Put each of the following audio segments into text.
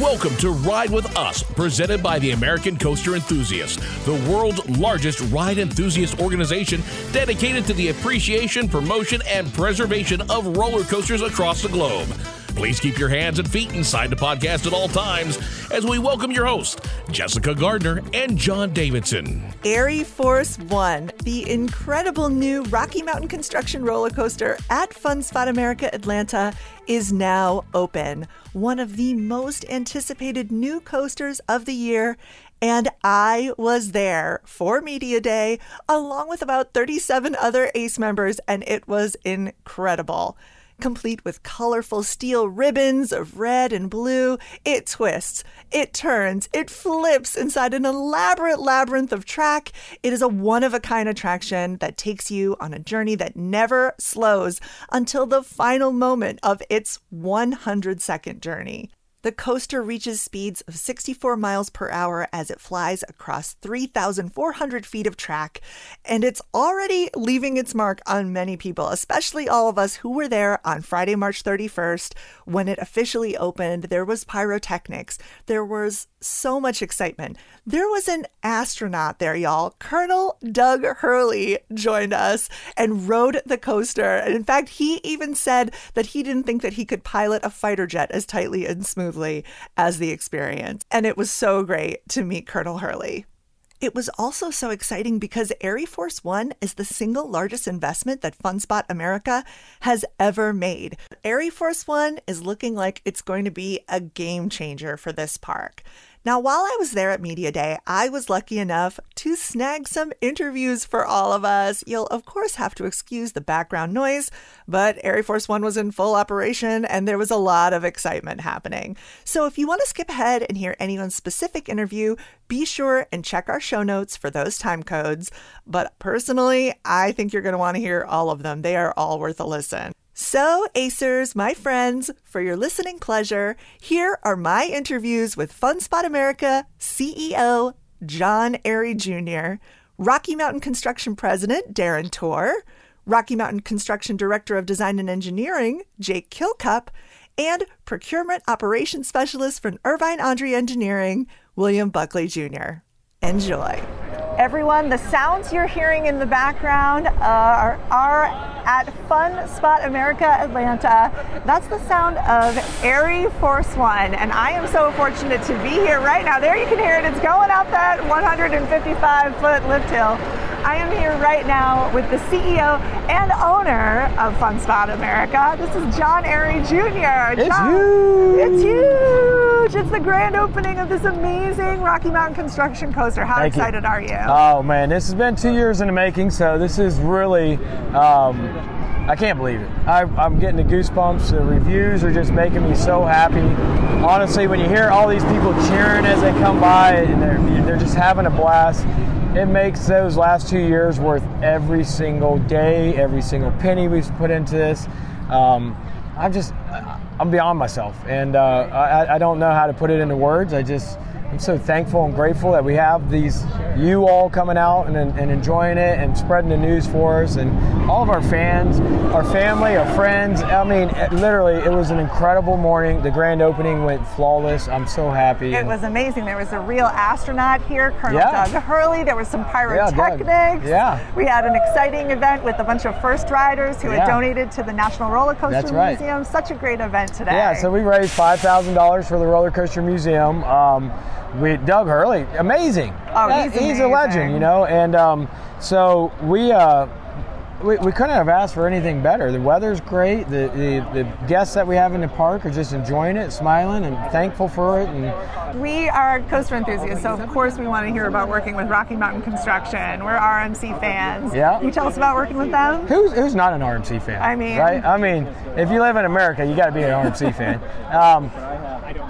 Welcome to Ride with Us, presented by the American Coaster Enthusiast, the world's largest ride enthusiast organization dedicated to the appreciation, promotion, and preservation of roller coasters across the globe. Please keep your hands and feet inside the podcast at all times as we welcome your host, Jessica Gardner and John Davidson. ArieForce One, the incredible new Rocky Mountain construction roller coaster at Fun Spot America Atlanta, is now open. One of the most anticipated new coasters of the year. And I was there for Media Day along with about 37 other ACE members, and it was incredible complete with colorful steel ribbons of red and blue. It twists, it turns, it flips inside an elaborate labyrinth of track. It is a one of a kind attraction that takes you on a journey that never slows until the final moment of its 100 second journey. The coaster reaches speeds of 64 miles per hour as it flies across 3,400 feet of track, and it's already leaving its mark on many people, especially all of us who were there on Friday, March 31st when it officially opened. There was pyrotechnics, there was so much excitement. There was an astronaut there, y'all. Colonel Doug Hurley joined us and rode the coaster. And in fact, he even said that he didn't think that he could pilot a fighter jet as tightly and smoothly as the experience. And it was so great to meet Colonel Hurley. It was also so exciting because Air Force One is the single largest investment that FunSpot America has ever made. ArieForce One is looking like it's going to be a game changer for this park. Now, while I was there at Media Day, I was lucky enough to snag some interviews for all of us. You'll, of course, have to excuse the background noise, but ArieForce One was in full operation and there was a lot of excitement happening. So if you want to skip ahead and hear anyone's specific interview, be sure and check our show notes for those time codes. But personally, I think you're going to want to hear all of them. They are all worth a listen. So, Acers, my friends, for your listening pleasure, here are my interviews with FunSpot America CEO John Arie Jr., Rocky Mountain Construction President Darren Torr, Rocky Mountain Construction Director of Design and Engineering Jake Kilcup, and Procurement Operations Specialist from Irvine Ondrey Engineering William Buckley Jr. Enjoy. Everyone, the sounds you're hearing in the background uh, are, are at Fun Spot America Atlanta. That's the sound of ArieForce One, and I am so fortunate to be here right now. There you can hear it, it's going up that 155 foot lift hill. I am here right now with the CEO and owner of Fun Spot America. This is John Arie Jr. It's John, huge. It's huge. It's the grand opening of this amazing Rocky Mountain construction coaster. How Thank you. excited are you? Oh man, this has been two years in the making, so this is really, um, I can't believe it. I, I'm getting the goosebumps. The reviews are just making me so happy. Honestly, when you hear all these people cheering as they come by and they're, they're just having a blast, it makes those last two years worth every single day, every single penny we've put into this. Um, I'm just, I'm beyond myself, and uh, I, I don't know how to put it into words. I just, I'm so thankful and grateful that we have these you all coming out and, and enjoying it and spreading the news for us and all of our fans, our family, our friends. I mean, literally, it was an incredible morning. The grand opening went flawless. I'm so happy. It was amazing. There was a real astronaut here, Colonel Yeah. Doug Hurley. There was some pyrotechnics. Yeah. We had an exciting event with a bunch of first riders who had donated to the National Roller Coaster That's right. Museum. Such a great event today. Yeah, so we raised five thousand dollars for the Roller Coaster Museum. Um, we Doug Hurley, amazing. Oh, Uh, he's a legend, you know. And um, so we, uh, we we couldn't have asked for anything better. The weather's great. The, the the guests that we have in the park are just enjoying it, smiling, and thankful for it. And We are coaster enthusiasts, so of course we want to hear about working with Rocky Mountain Construction. We're RMC fans. Yeah. Can you tell us about working with them? Who's, who's not an RMC fan? I mean- right? I mean, if you live in America, you got to be an RMC fan. Um,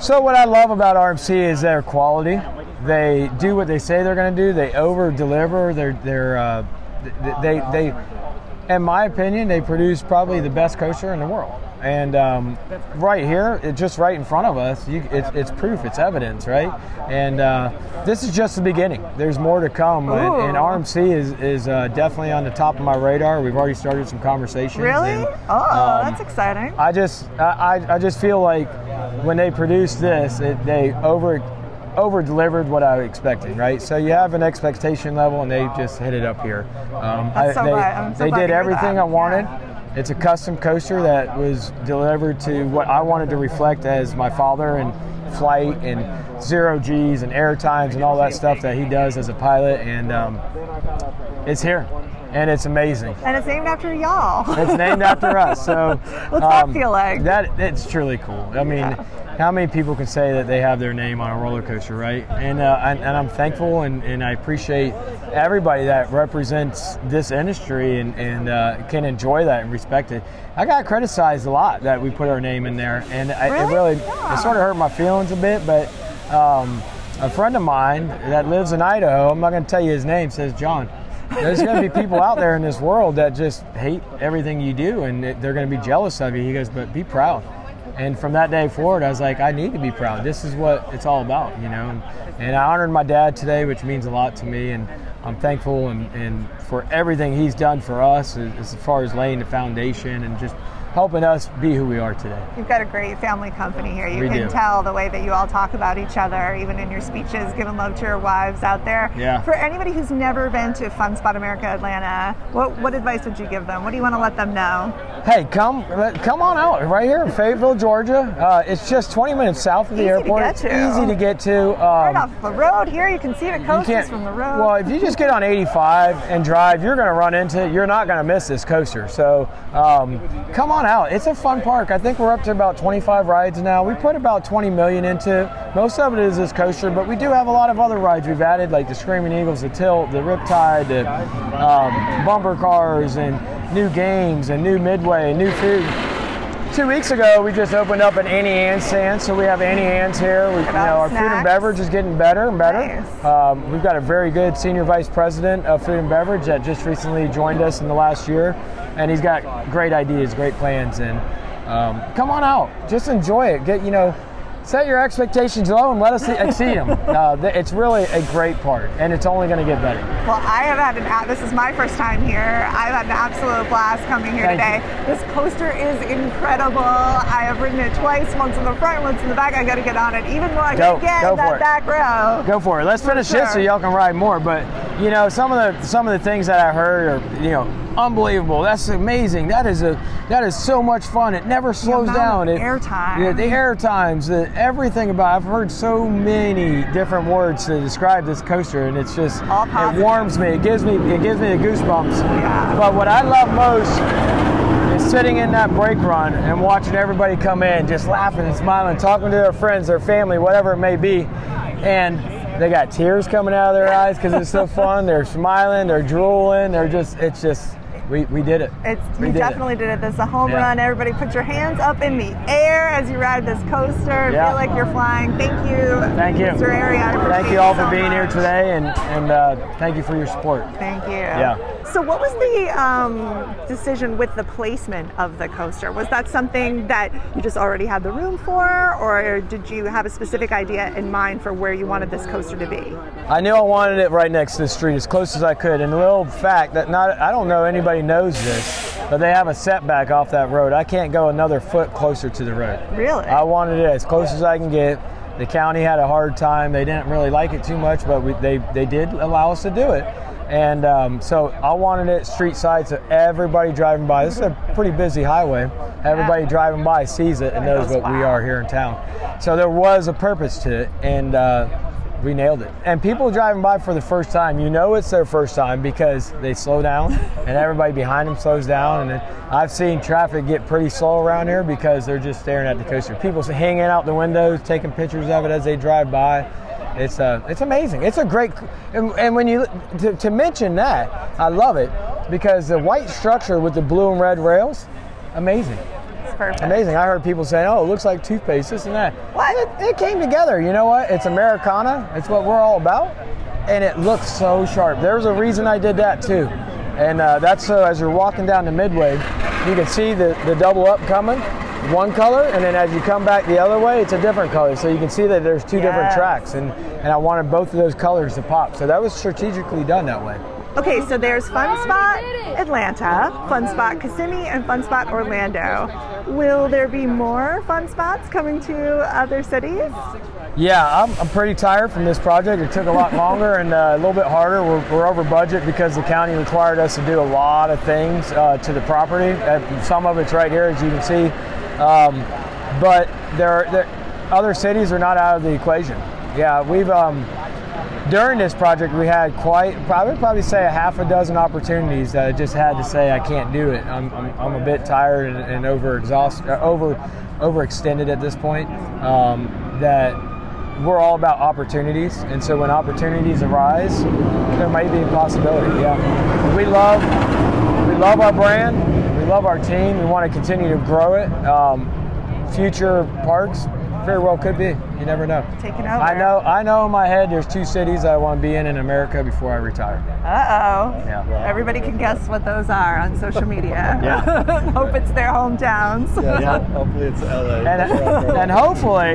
so what I love about RMC is their quality. They do what they say they're going to do. They over deliver. They're they're uh, th- they they. in my opinion, they produce probably the best coaster in the world. And um, right here, it, just right in front of us, you, it's, it's proof, it's evidence, right? And uh, this is just the beginning. There's more to come, and, and, RMC is, is uh, definitely on the top of my radar. We've already started some conversations. Really? and, oh, um, that's exciting. I just, I, I just feel like when they produced this, it, they over over delivered what I was expecting, right? So you have an expectation level, and they just hit it up here. Um, I, so they. So they did everything I wanted. Yeah. It's a custom coaster that was delivered to what I wanted to reflect as my father and flight and zero G's and air times and all that stuff that he does as a pilot. And um, it's here. And it's amazing. And it's named after y'all. It's named after us. So what's um, that feel like? That it's truly cool. I mean, yeah how many people can say that they have their name on a roller coaster, right? And uh, and, and, I'm thankful and, and I appreciate everybody that represents this industry and, and uh, can enjoy that and respect it. I got criticized a lot that we put our name in there, and really? I, it really yeah. it sort of hurt my feelings a bit. But um, a friend of mine that lives in Idaho, I'm not going to tell you his name, says John. There's going to be people out there in this world that just hate everything you do, and they're going to be jealous of you. He goes, but be proud and from that day forward, I was like, I need to be proud. This is what it's all about, you know. And, I honored my dad today, which means a lot to me, and I'm thankful and, and for everything he's done for us as, as far as laying the foundation and just helping us be who we are today. You've got a great family company here. You we can do. tell the way that you all talk about each other, even in your speeches, giving love to your wives out there. Yeah. For anybody who's never been to Fun Spot America Atlanta, what, what advice would you give them? What do you want to let them know? Hey, come come on out right here in Fayetteville, Georgia. Uh, it's just 20 minutes south of the Easy airport. To it's easy to get to. Um, right off the road here, you can see the coast can't- from the road. Well, if you just get on 85 and drive, you're going to run into it. You're not going to miss this coaster. So um, come on out. It's a fun park. I think we're up to about 25 rides now. We put about 20 million into it. Most of it is this coaster, but we do have a lot of other rides we've added, like the Screaming Eagles, the Tilt, the Riptide, the um, bumper cars, and new games, and new Midway, and new food. Two weeks ago, we just opened up an Auntie Anne's stand, so we have Auntie Anne's here. We, you know, our food and snacks? beverage is getting better and better. Nice. Um, we've got a very good senior vice president of food and beverage that just recently joined us in the last year, and he's got great ideas, great plans, and um, come on out, just enjoy it. Get you know, set your expectations low and let us exceed them. Uh, it's really a great part, and it's only going to get better. Well, I have had an. This is my first time here. I've had an absolute blast coming here Thank today. This coaster is incredible. I have ridden it twice, once in the front, once in the back. I got to get on it, even though I Go- can get go in that for it. back row. Go for it. Let's finish sure. this so y'all can ride more. But you know, some of the some of the things that I heard are you know unbelievable. That's amazing. That is a that is so much fun. It never slows down. It, airtime. Yeah, the air times, the everything about. I've heard so many different words to describe this coaster, and it's just it warms me. It gives me it gives me the goosebumps. Yeah. But what I love most is sitting in that brake run and watching everybody come in, just laughing and smiling, talking to their friends, their family, whatever it may be, and they got tears coming out of their eyes because it's so fun. They're smiling, they're drooling, they're just, it's just, we, we did it. It's, we you did it. definitely did it. This is a home Yeah. run. Everybody put your hands up in the air as you ride this coaster. Yeah. Feel like you're flying. Thank you. Thank you. Mr. Thank you all so for being here today, and and uh, thank you for your support. Thank you. Yeah. So, what was the um, decision with the placement of the coaster? Was that something that you just already had the room for, or did you have a specific idea in mind for where you wanted this coaster to be? I knew I wanted it right next to the street, as close as I could. And the little fact that not I don't know anybody knows this, but they have a setback off that road. I can't go another foot closer to the road. Really? I wanted it as close as I can get. The county had a hard time. They didn't really like it too much, but we, they they did allow us to do it. And um, so I wanted it street side, so everybody driving by. This is a pretty busy highway. Everybody driving by sees it and knows what we are here in town. So there was a purpose to it, and uh, we nailed it. And people driving by for the first time, you know it's their first time because they slow down, and everybody behind them slows down. And I've seen traffic get pretty slow around here because they're just staring at the coaster. People hanging out the windows, taking pictures of it as they drive by. It's uh, it's amazing. It's a great, and, and when you to, to mention that, I love it because the white structure with the blue and red rails, amazing. It's perfect. Amazing. I heard people saying, "Oh, it looks like toothpaste, this and that." What? It, it came together. You know what? It's Americana. It's what we're all about, and it looks so sharp. There's a reason I did that too. And uh, that's so as you're walking down the midway, you can see the, the double up coming, one color, and then as you come back the other way, it's a different color. So you can see that there's two different tracks, and, and I wanted both of those colors to pop. So that was strategically done that way. Okay, so there's Fun Spot Atlanta, Fun Spot Kissimmee, and Fun Spot Orlando. Will there be more fun spots coming to other cities? Yeah, I'm, I'm pretty tired from this project. It took a lot longer and uh, a little bit harder. We're, we're over budget because the county required us to do a lot of things uh, to the property. Uh, some of it's right here, as you can see. Um, but there, there, other cities are not out of the equation. Yeah, we've um, during this project we had quite, would probably say a half a dozen opportunities that I just had to say I can't do it. I'm, I'm, I'm a bit tired and, and over exhausted, uh, over overextended at this point. Um, that we're all about opportunities, and so when opportunities arise, there might be a possibility. Yeah, we love we love our brand, love our team. We want to continue to grow it. Um, future parks very well could be. You never know. Taking over. I know. I know in my head there's two cities I want to be in in America before I retire. Uh oh. Yeah. Everybody can guess what those are on social media. Yeah. Hope it's their hometowns. Yeah, hopefully it's LA. And, and hopefully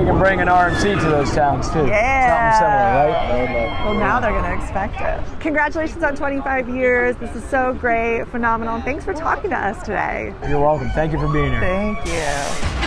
we can bring an RMC to those towns too. Yeah. Something similar, right? Well, now they're going to expect it. Congratulations on 25 years. This is so great, phenomenal. Thanks for talking to us today. You're welcome. Thank you for being here. Thank you.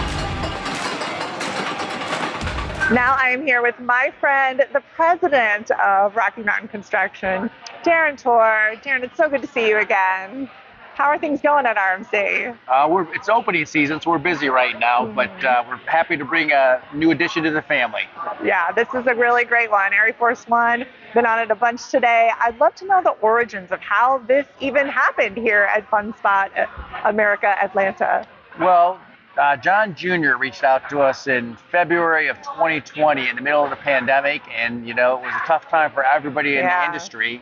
Now I am here with my friend, the president of Rocky Mountain Construction, Darren Torr. Darren, it's so good to see you again. How are things going at RMC? Uh, we're, it's opening season, so we're busy right now, but uh, we're happy to bring a new addition to the family. Yeah, this is a really great one. ArieForce One, been on it a bunch today. I'd love to know the origins of how this even happened here at Fun Spot uh, America Atlanta. Well, uh, John Jr. reached out to us in February of 2020 in the middle of the pandemic, and you know it was a tough time for everybody in Yeah. the industry.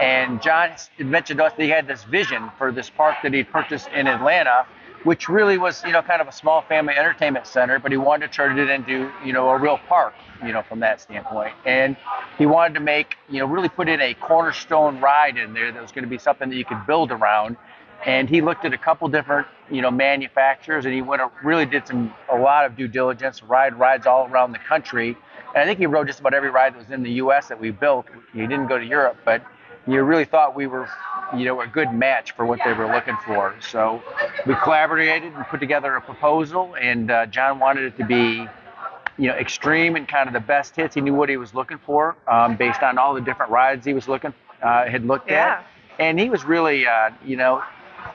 And John mentioned to us that he had this vision for this park that he'd purchased in Atlanta, which really was you know kind of a small family entertainment center, but he wanted to turn it into you know a real park, you know from that standpoint. And he wanted to make you know really put in a cornerstone ride in there that was going to be something that you could build around. And he looked at a couple different you know manufacturers and he went really did some a lot of due diligence ride rides all around the country. And i think he rode just about every ride that was in the us that we built. He didn't go to europe but you really thought we were you know a good match for what they were looking for so we collaborated and put together a proposal and uh, john wanted it to be you know extreme and kind of the best hits he knew what he was looking for um, based on all the different rides he was looking uh, had looked Yeah. at and he was really uh, you know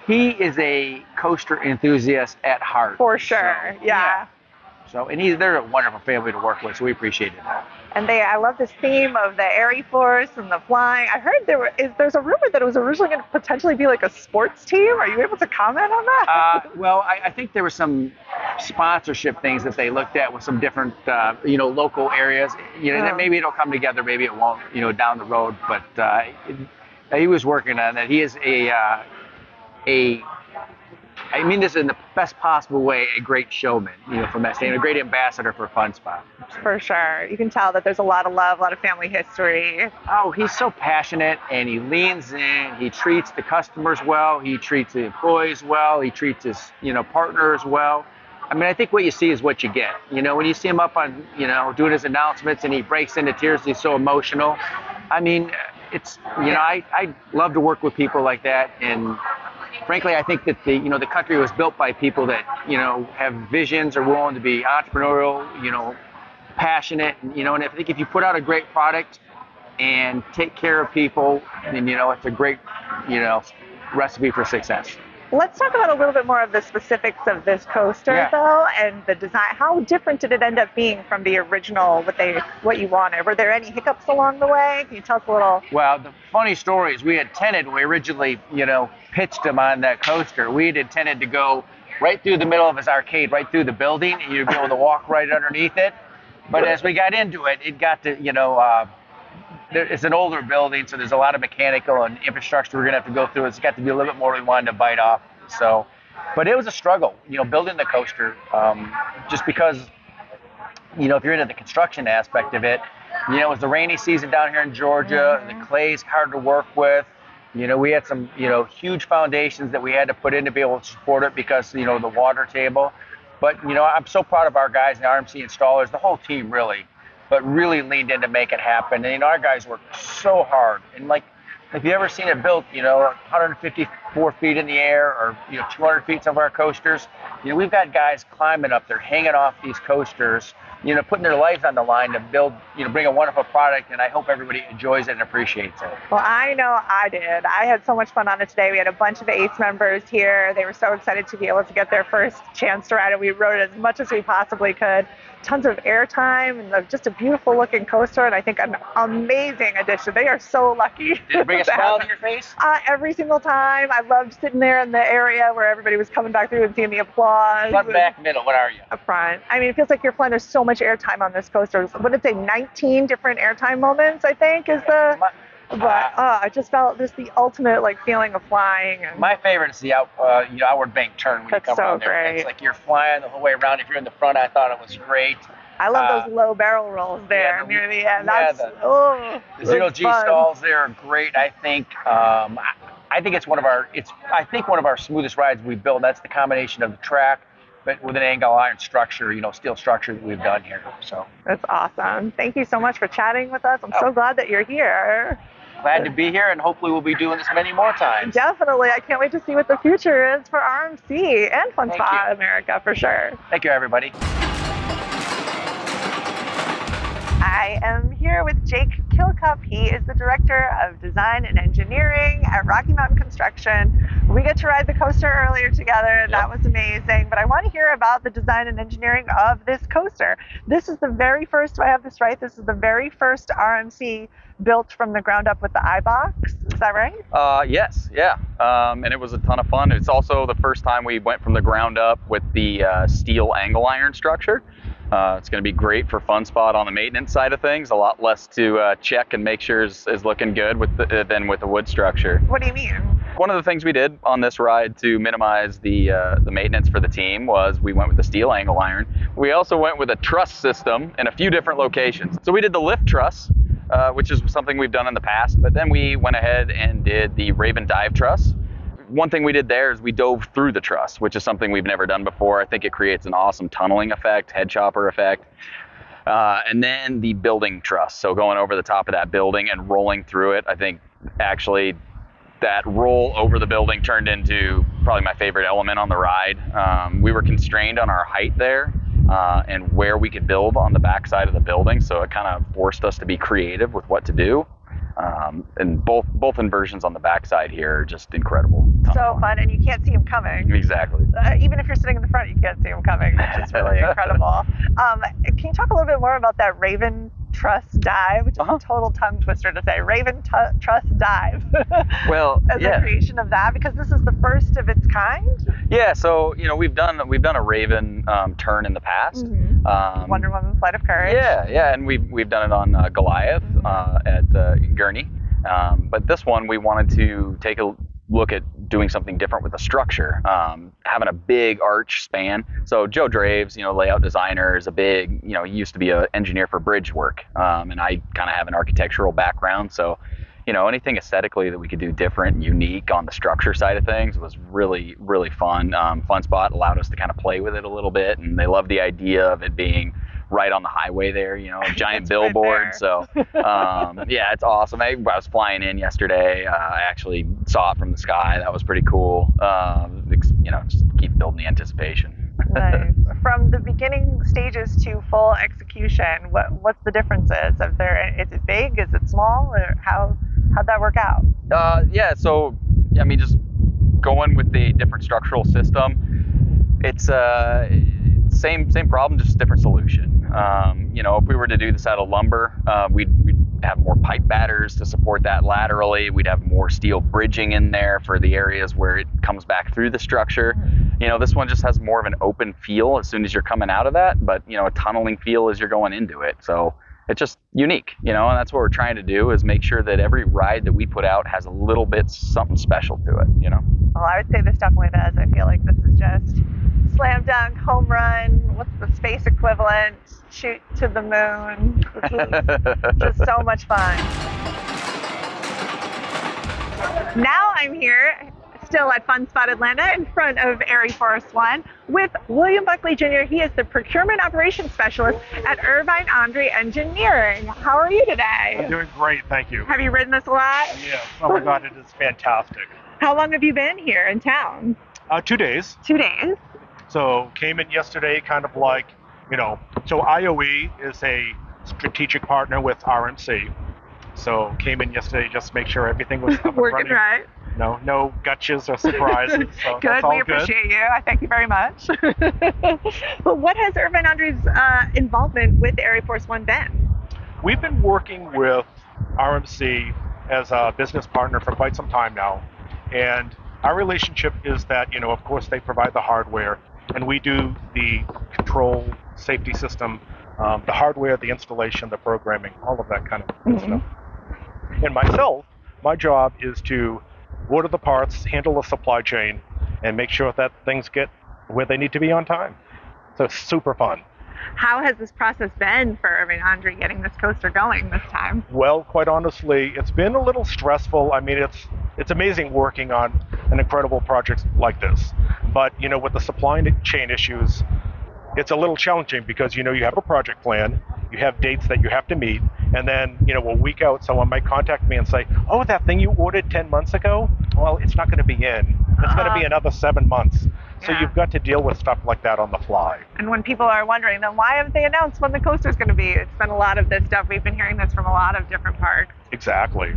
he is a coaster enthusiast at heart. For sure, So, yeah. So, and he's they're a wonderful family to work with, so we appreciated that. And they, I love this theme of the Air Force and the flying. I heard there were, is, there's a rumor that it was originally going to potentially be like a sports team. Are you able to comment on that? Uh, well, I, I think there were some sponsorship things that they looked at with some different, uh, you know, local areas. You know, Oh. that maybe it'll come together, maybe it won't, you know, down the road. But uh, it, he was working on that. He is a, uh, a, I mean this in the best possible way, a great showman, you know, from that standpoint, a great ambassador for Fun Spot. For sure. You can tell that there's a lot of love, a lot of family history. Oh, he's so passionate and he leans in. He treats the customers well. He treats the employees well. He treats his, you know, partners well. I mean, I think what you see is what you get. You know, when you see him up on, you know, doing his announcements and he breaks into tears, he's so emotional. I mean, it's, you know, I, I love to work with people like that. And frankly, I think that the, you know, the country was built by people that, you know, have visions, are willing to be entrepreneurial, you know, passionate, you know, and I think if you put out a great product and take care of people, then you know it's a great, you know, recipe for success. Let's talk about a little bit more of the specifics of this coaster, Yeah. though, and the design. How different did it end up being from the original? What they, what you wanted? Were there any hiccups along the way? Can you tell us a little? Well, the funny story is we had intended when we originally, you know, pitched him on that coaster. We had intended to go right through the middle of his arcade, right through the building, and you'd be able to walk right underneath it. But as we got into it, it got to, you know, uh, there, it's an older building, so there's a lot of mechanical and infrastructure we're gonna have to go through. It's got to be a little bit more we wanted to bite off. So, but it was a struggle, you know, building the coaster, um, just because, you know, if you're into the construction aspect of it, you know, it was the rainy season down here in Georgia. The clay's hard to work with. You know, we had some, you know, huge foundations that we had to put in to be able to support it because, you know, the water table. But, you know, I'm so proud of our guys and the RMC installers, the whole team really, but really leaned in to make it happen. And, you know, our guys worked so hard. And, like, if you ever seen it built, you know, 154 feet in the air or, you know, 200 feet some of our coasters, you know, we've got guys climbing up there, hanging off these coasters, you know, putting their lives on the line to build, you know, bring a wonderful product. And I hope everybody enjoys it and appreciates it. Well, I know I did. I had so much fun on it today. We had a bunch of ACE members here. They were so excited to be able to get their first chance to ride it. We rode it as much as we possibly could. Tons of airtime and just a beautiful looking coaster. And I think an amazing addition. They are so lucky. Did it bring a smile to your face? Uh, every single time. I loved sitting there in the area where everybody was coming back through and seeing the applause. Front, back, middle. What are you? Up front. I mean, it feels like you're flying. There's so much airtime on this coaster. What did it say? 19 different airtime moments, I think, is the. My, But uh, I just felt just the ultimate like feeling of flying. And my favorite is the out, uh, you know, outward bank turn when That's you come so around there. great. It's like you're flying the whole way around. If you're in the front, I thought it was great. I love uh, those low barrel rolls there yeah, the- near the end. yeah, That's the- oh, The zero G fun. stalls there are great. I think. Um, I, I think it's one of our. It's. I think one of our smoothest rides we've built. That's the combination of the track, but with an angle iron structure, you know, steel structure that we've done here. So That's awesome. Thank you so much for chatting with us. I'm Oh. so glad that you're here. glad to be here, and hopefully we'll be doing this many more times. Definitely. I can't wait to see what the future is for RMC and Fun Thank you. America for sure. Thank you, everybody. I am here with Jake Kilcup. He is the Director of Design and Engineering at Rocky Mountain Construction. We got to ride the coaster earlier together, and that was amazing. But I want to hear about the design and engineering of this coaster. This is the very first, do I have this right? This is the very first RMC built from the ground up with the iBox. Is that right? Uh, yes, yeah, um, and it was a ton of fun. It's also the first time we went from the ground up with the uh, steel angle iron structure. Uh, it's going to be great for Fun Spot on the maintenance side of things. A lot less to uh, check and make sure is, is looking good with the, uh, than with the wood structure. What do you mean? One of the things we did on this ride to minimize the uh, the maintenance for the team was we went with the steel angle iron. We also went with a truss system in a few different locations. So we did the lift truss, uh, which is something we've done in the past, but then we went ahead and did the Raven dive truss. One thing we did there is we dove through the truss, which is something we've never done before. I think it creates an awesome tunneling effect, head chopper effect. Uh, and then the building truss. So going over the top of that building and rolling through it, I think actually that roll over the building turned into probably my favorite element on the ride. Um, we were constrained on our height there uh, and where we could build on the backside of the building, so it kind of forced us to be creative with what to do. Um, and both both inversions on the backside here are just incredible. So fun, and you can't see him coming. Exactly. uh, even if you're sitting in the front, you can't see him coming, which is really incredible. Um, can you talk a little bit more about that Raven Truss dive, which is Uh-huh. a total tongue twister to say, Raven tu- Truss dive, Well, as yeah. a creation of that, because this is the first of its kind. Yeah, so you know we've done we've done a Raven um, turn in the past. Mhm. Um, Wonder Woman Flight of Courage. Yeah, yeah, and we've we've done it on uh, Goliath uh, at uh, Gurnee, um, but this one we wanted to take a look at doing something different with the structure, um, having a big arch span. So Joe Draves, you know, layout designer, is a big, you know, he used to be an engineer for bridge work, um, and I kind of have an architectural background, so. You know, anything aesthetically that we could do different and unique on the structure side of things was really, really fun. Um, Fun Spot allowed us to kind of play with it a little bit, and they loved the idea of it being right on the highway there, you know, giant It's right billboard. so, um, yeah, it's awesome. I, I was flying in yesterday. Uh, I actually saw it from the sky. That was pretty cool. Um, you know, just keep building the anticipation. Nice. From the beginning stages to full execution, what what's the differences? Is there is it big? Is it small? Or how how'd that work out? Uh, yeah, so I mean, just going with the different structural system, it's uh, same same problem, just different solution. Um, you know, if we were to do this out of lumber, uh, we'd, we'd have more pipe batters to support that laterally. We'd have more steel bridging in there for the areas where it comes back through the structure. You know, this one just has more of an open feel as soon as you're coming out of that, but you know, a tunneling feel as you're going into it. So it's just unique, you know, and that's what we're trying to do is make sure that every ride that we put out has a little bit something special to it, you know. Well, I would say this definitely does. I feel like this is just slam dunk, home run. What's the space equivalent? Shoot to the moon. Just so much fun. Now I'm here, still at Fun Spot Atlanta, in front of ArieForce One, with William Buckley Jr. He is the Procurement Operations Specialist at Irvine Ondrey Engineering. How are you today? I'm doing great, thank you. Have you ridden this a lot? Yes. Oh my God, it is fantastic. How long have you been here in town? Uh, two days. Two days. So came in yesterday, kind of like, you know, so IOE is a strategic partner with RMC. So came in yesterday just to make sure everything was up and Working running. right. No, no gotches or surprises. So good. We appreciate you. I thank you very much. but what has Irvine Ondrey's uh, involvement with ArieForce One been? We've been working with RMC as a business partner for quite some time now. And our relationship is that, you know, of course, they provide the hardware and we do the control safety system, um, the hardware, the installation, the programming, all of that kind of Mhm. stuff. And myself, my job is to order the parts, handle the supply chain, and make sure that things get where they need to be on time. So it's super fun. How has this process been for Irvine Ondrey getting this coaster going this time? Well, quite honestly, it's been a little stressful. I mean, it's it's amazing working on an incredible project like this. But, you know, with the supply chain issues, it's a little challenging because, you know, you have a project plan, you have dates that you have to meet, and then, you know, a week out, someone might contact me and say, oh, that thing you ordered 10 months ago, well, it's not going to be in. It's going to be Uh-huh. another seven months. So Yeah. you've got to deal with stuff like that on the fly. And when people are wondering, then why haven't they announced when the coaster's going to be? It's been a lot of this stuff. We've been hearing this from a lot of different parks. Exactly.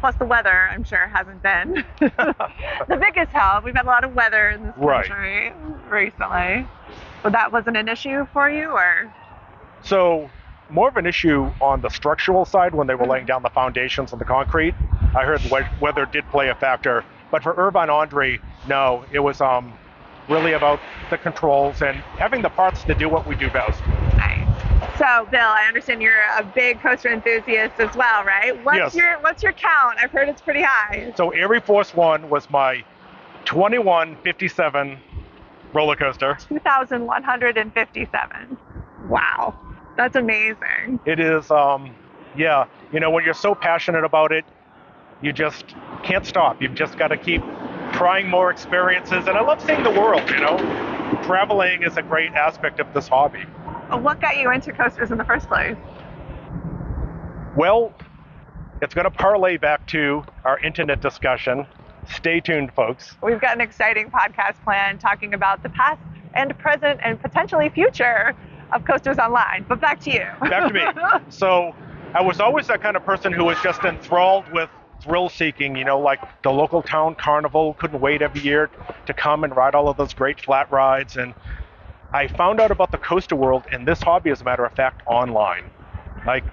Plus, the weather, I'm sure, hasn't been the biggest help. We've had a lot of weather in this Right. country recently. But that wasn't an issue for you, or? So, more of an issue on the structural side when they were laying down the foundations and the concrete. I heard we- weather did play a factor, but for Irvine Ondrey, no, it was um, really about the controls and having the parts to do what we do best. Nice. So, Bill, I understand you're a big coaster enthusiast as well, right? What's Yes. your What's your count? I've heard it's pretty high. So, ArieForce One was my 2157 roller coaster. 2,157. Wow, that's amazing. It is, um, yeah, you know, when you're so passionate about it, you just can't stop. You've just got to keep trying more experiences. And I love seeing the world, you know. Traveling is a great aspect of this hobby. What got you into coasters in the first place? Well, it's going to parlay back to our internet discussion. Stay tuned, folks. We've got an exciting podcast plan talking about the past and present and potentially future of coasters online. But back to you. Back to me. So, I was always that kind of person who was just enthralled with thrill seeking, you know, like the local town carnival, couldn't wait every year to come and ride all of those great flat rides. And I found out about the coaster world and this hobby, as a matter of fact, online, like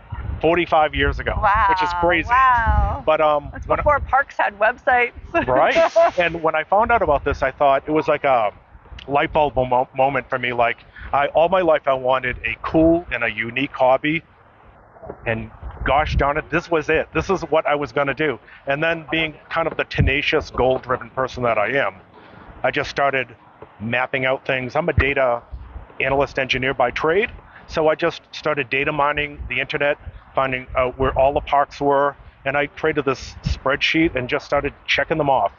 45 years ago, wow. which is crazy. Wow. But um, That's when I- before parks had websites. right? and when I found out about this, I thought it was like a light bulb mo- moment for me. Like, I all my life I wanted a cool and a unique hobby, and gosh darn it, this was it. This is what I was going to do. And then, being kind of the tenacious, goal-driven person that I am, I just started mapping out things. I'm a data analyst engineer by trade, so I just started data mining the internet, finding out where all the parks were, and I created this spreadsheet and just started checking them off.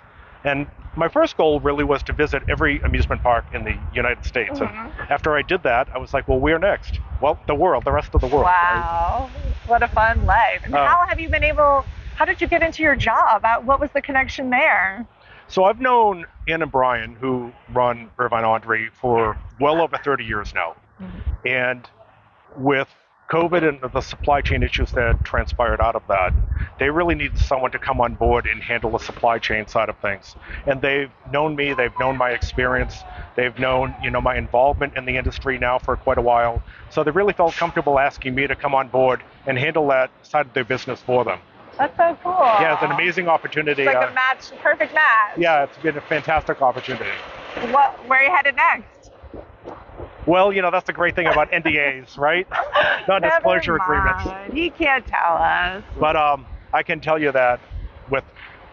And my first goal really was to visit every amusement park in the United States. And mm-hmm. after I did that, I was like, well, where next? Well, the world, the rest of the world. right? Wow. What a fun life. And Oh. how um, have you been able, how did you get into your job? Uh, What was the connection there? So I've known Ann and Brian, who run Irvine Ondrey, for well over 30 years now. Mm-hmm. And with COVID and the supply chain issues that transpired out of that, they really needed someone to come on board and handle the supply chain side of things. And they've known me, they've known my experience, they've known, you know, my involvement in the industry now for quite a while. So they really felt comfortable asking me to come on board and handle that side of their business for them. That's so cool. Yeah, it's an amazing opportunity. It's like uh, a match, perfect match. yeah, it's been a fantastic opportunity. What, where are you headed next? Well, you know, that's the great thing about NDAs, right? Non-disclosure agreements. He can't tell us. But um, I can tell you that with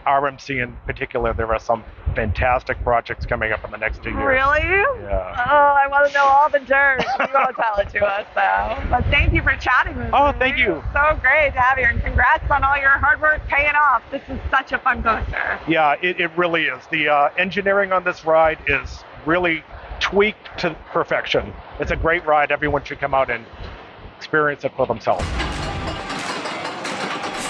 RMC in particular, there are some fantastic projects coming up in the next two years. Really? Yeah. Oh, I want to know all the dirt. You won't tell it to us, though. But thank you for chatting with me. Oh, thank you. So great to have you, and congrats on all your hard work paying off. This is such a fun coaster. Yeah, it, it really is. The uh, engineering on this ride is really tweaked to perfection. It's a great ride. Everyone should come out and experience it for themselves.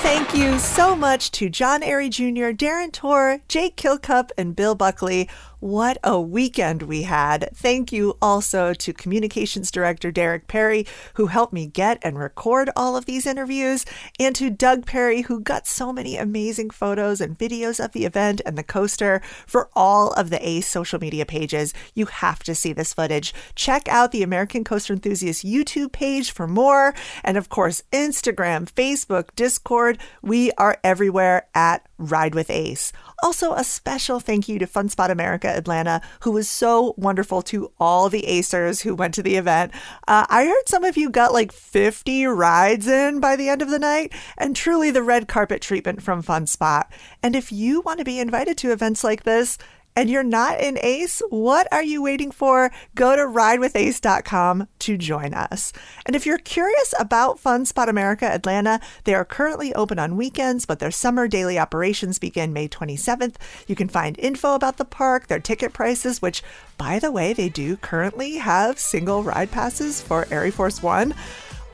Thank you so much to John Arie Jr., Darren Torr, Jake Kilcup, and Bill Buckley. What a weekend we had. Thank you also to Communications Director Derek Perry, who helped me get and record all of these interviews, and to Doug Perry, who got so many amazing photos and videos of the event and the coaster for all of the ACE social media pages. You have to see this footage. Check out the American Coaster Enthusiast YouTube page for more. And of course, Instagram, Facebook, Discord. We are everywhere at Ride with Ace. Also, a special thank you to FunSpot America Atlanta, who was so wonderful to all the Acers who went to the event. Uh, I heard some of you got like 50 rides in by the end of the night, and truly the red carpet treatment from FunSpot. And if you want to be invited to events like this, and you're not in ACE, what are you waiting for? Go to ridewithace.com to join us. And if you're curious about Fun Spot America Atlanta, they are currently open on weekends, but their summer daily operations begin May 27th. You can find info about the park, their ticket prices, which, by the way, they do currently have single ride passes for ArieForce One.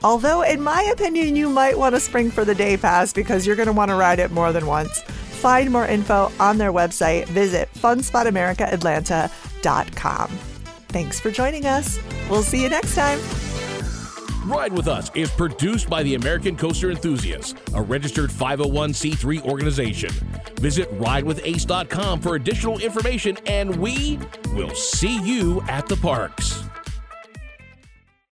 Although, in my opinion, you might want to spring for the day pass because you're going to want to ride it more than once. Find more info on their website. Visit funspotamericaatlanta.com. Thanks for joining us. We'll see you next time. Ride with Us is produced by the American Coaster Enthusiasts, a registered 501c3 organization. Visit ridewithace.com for additional information, and we will see you at the parks.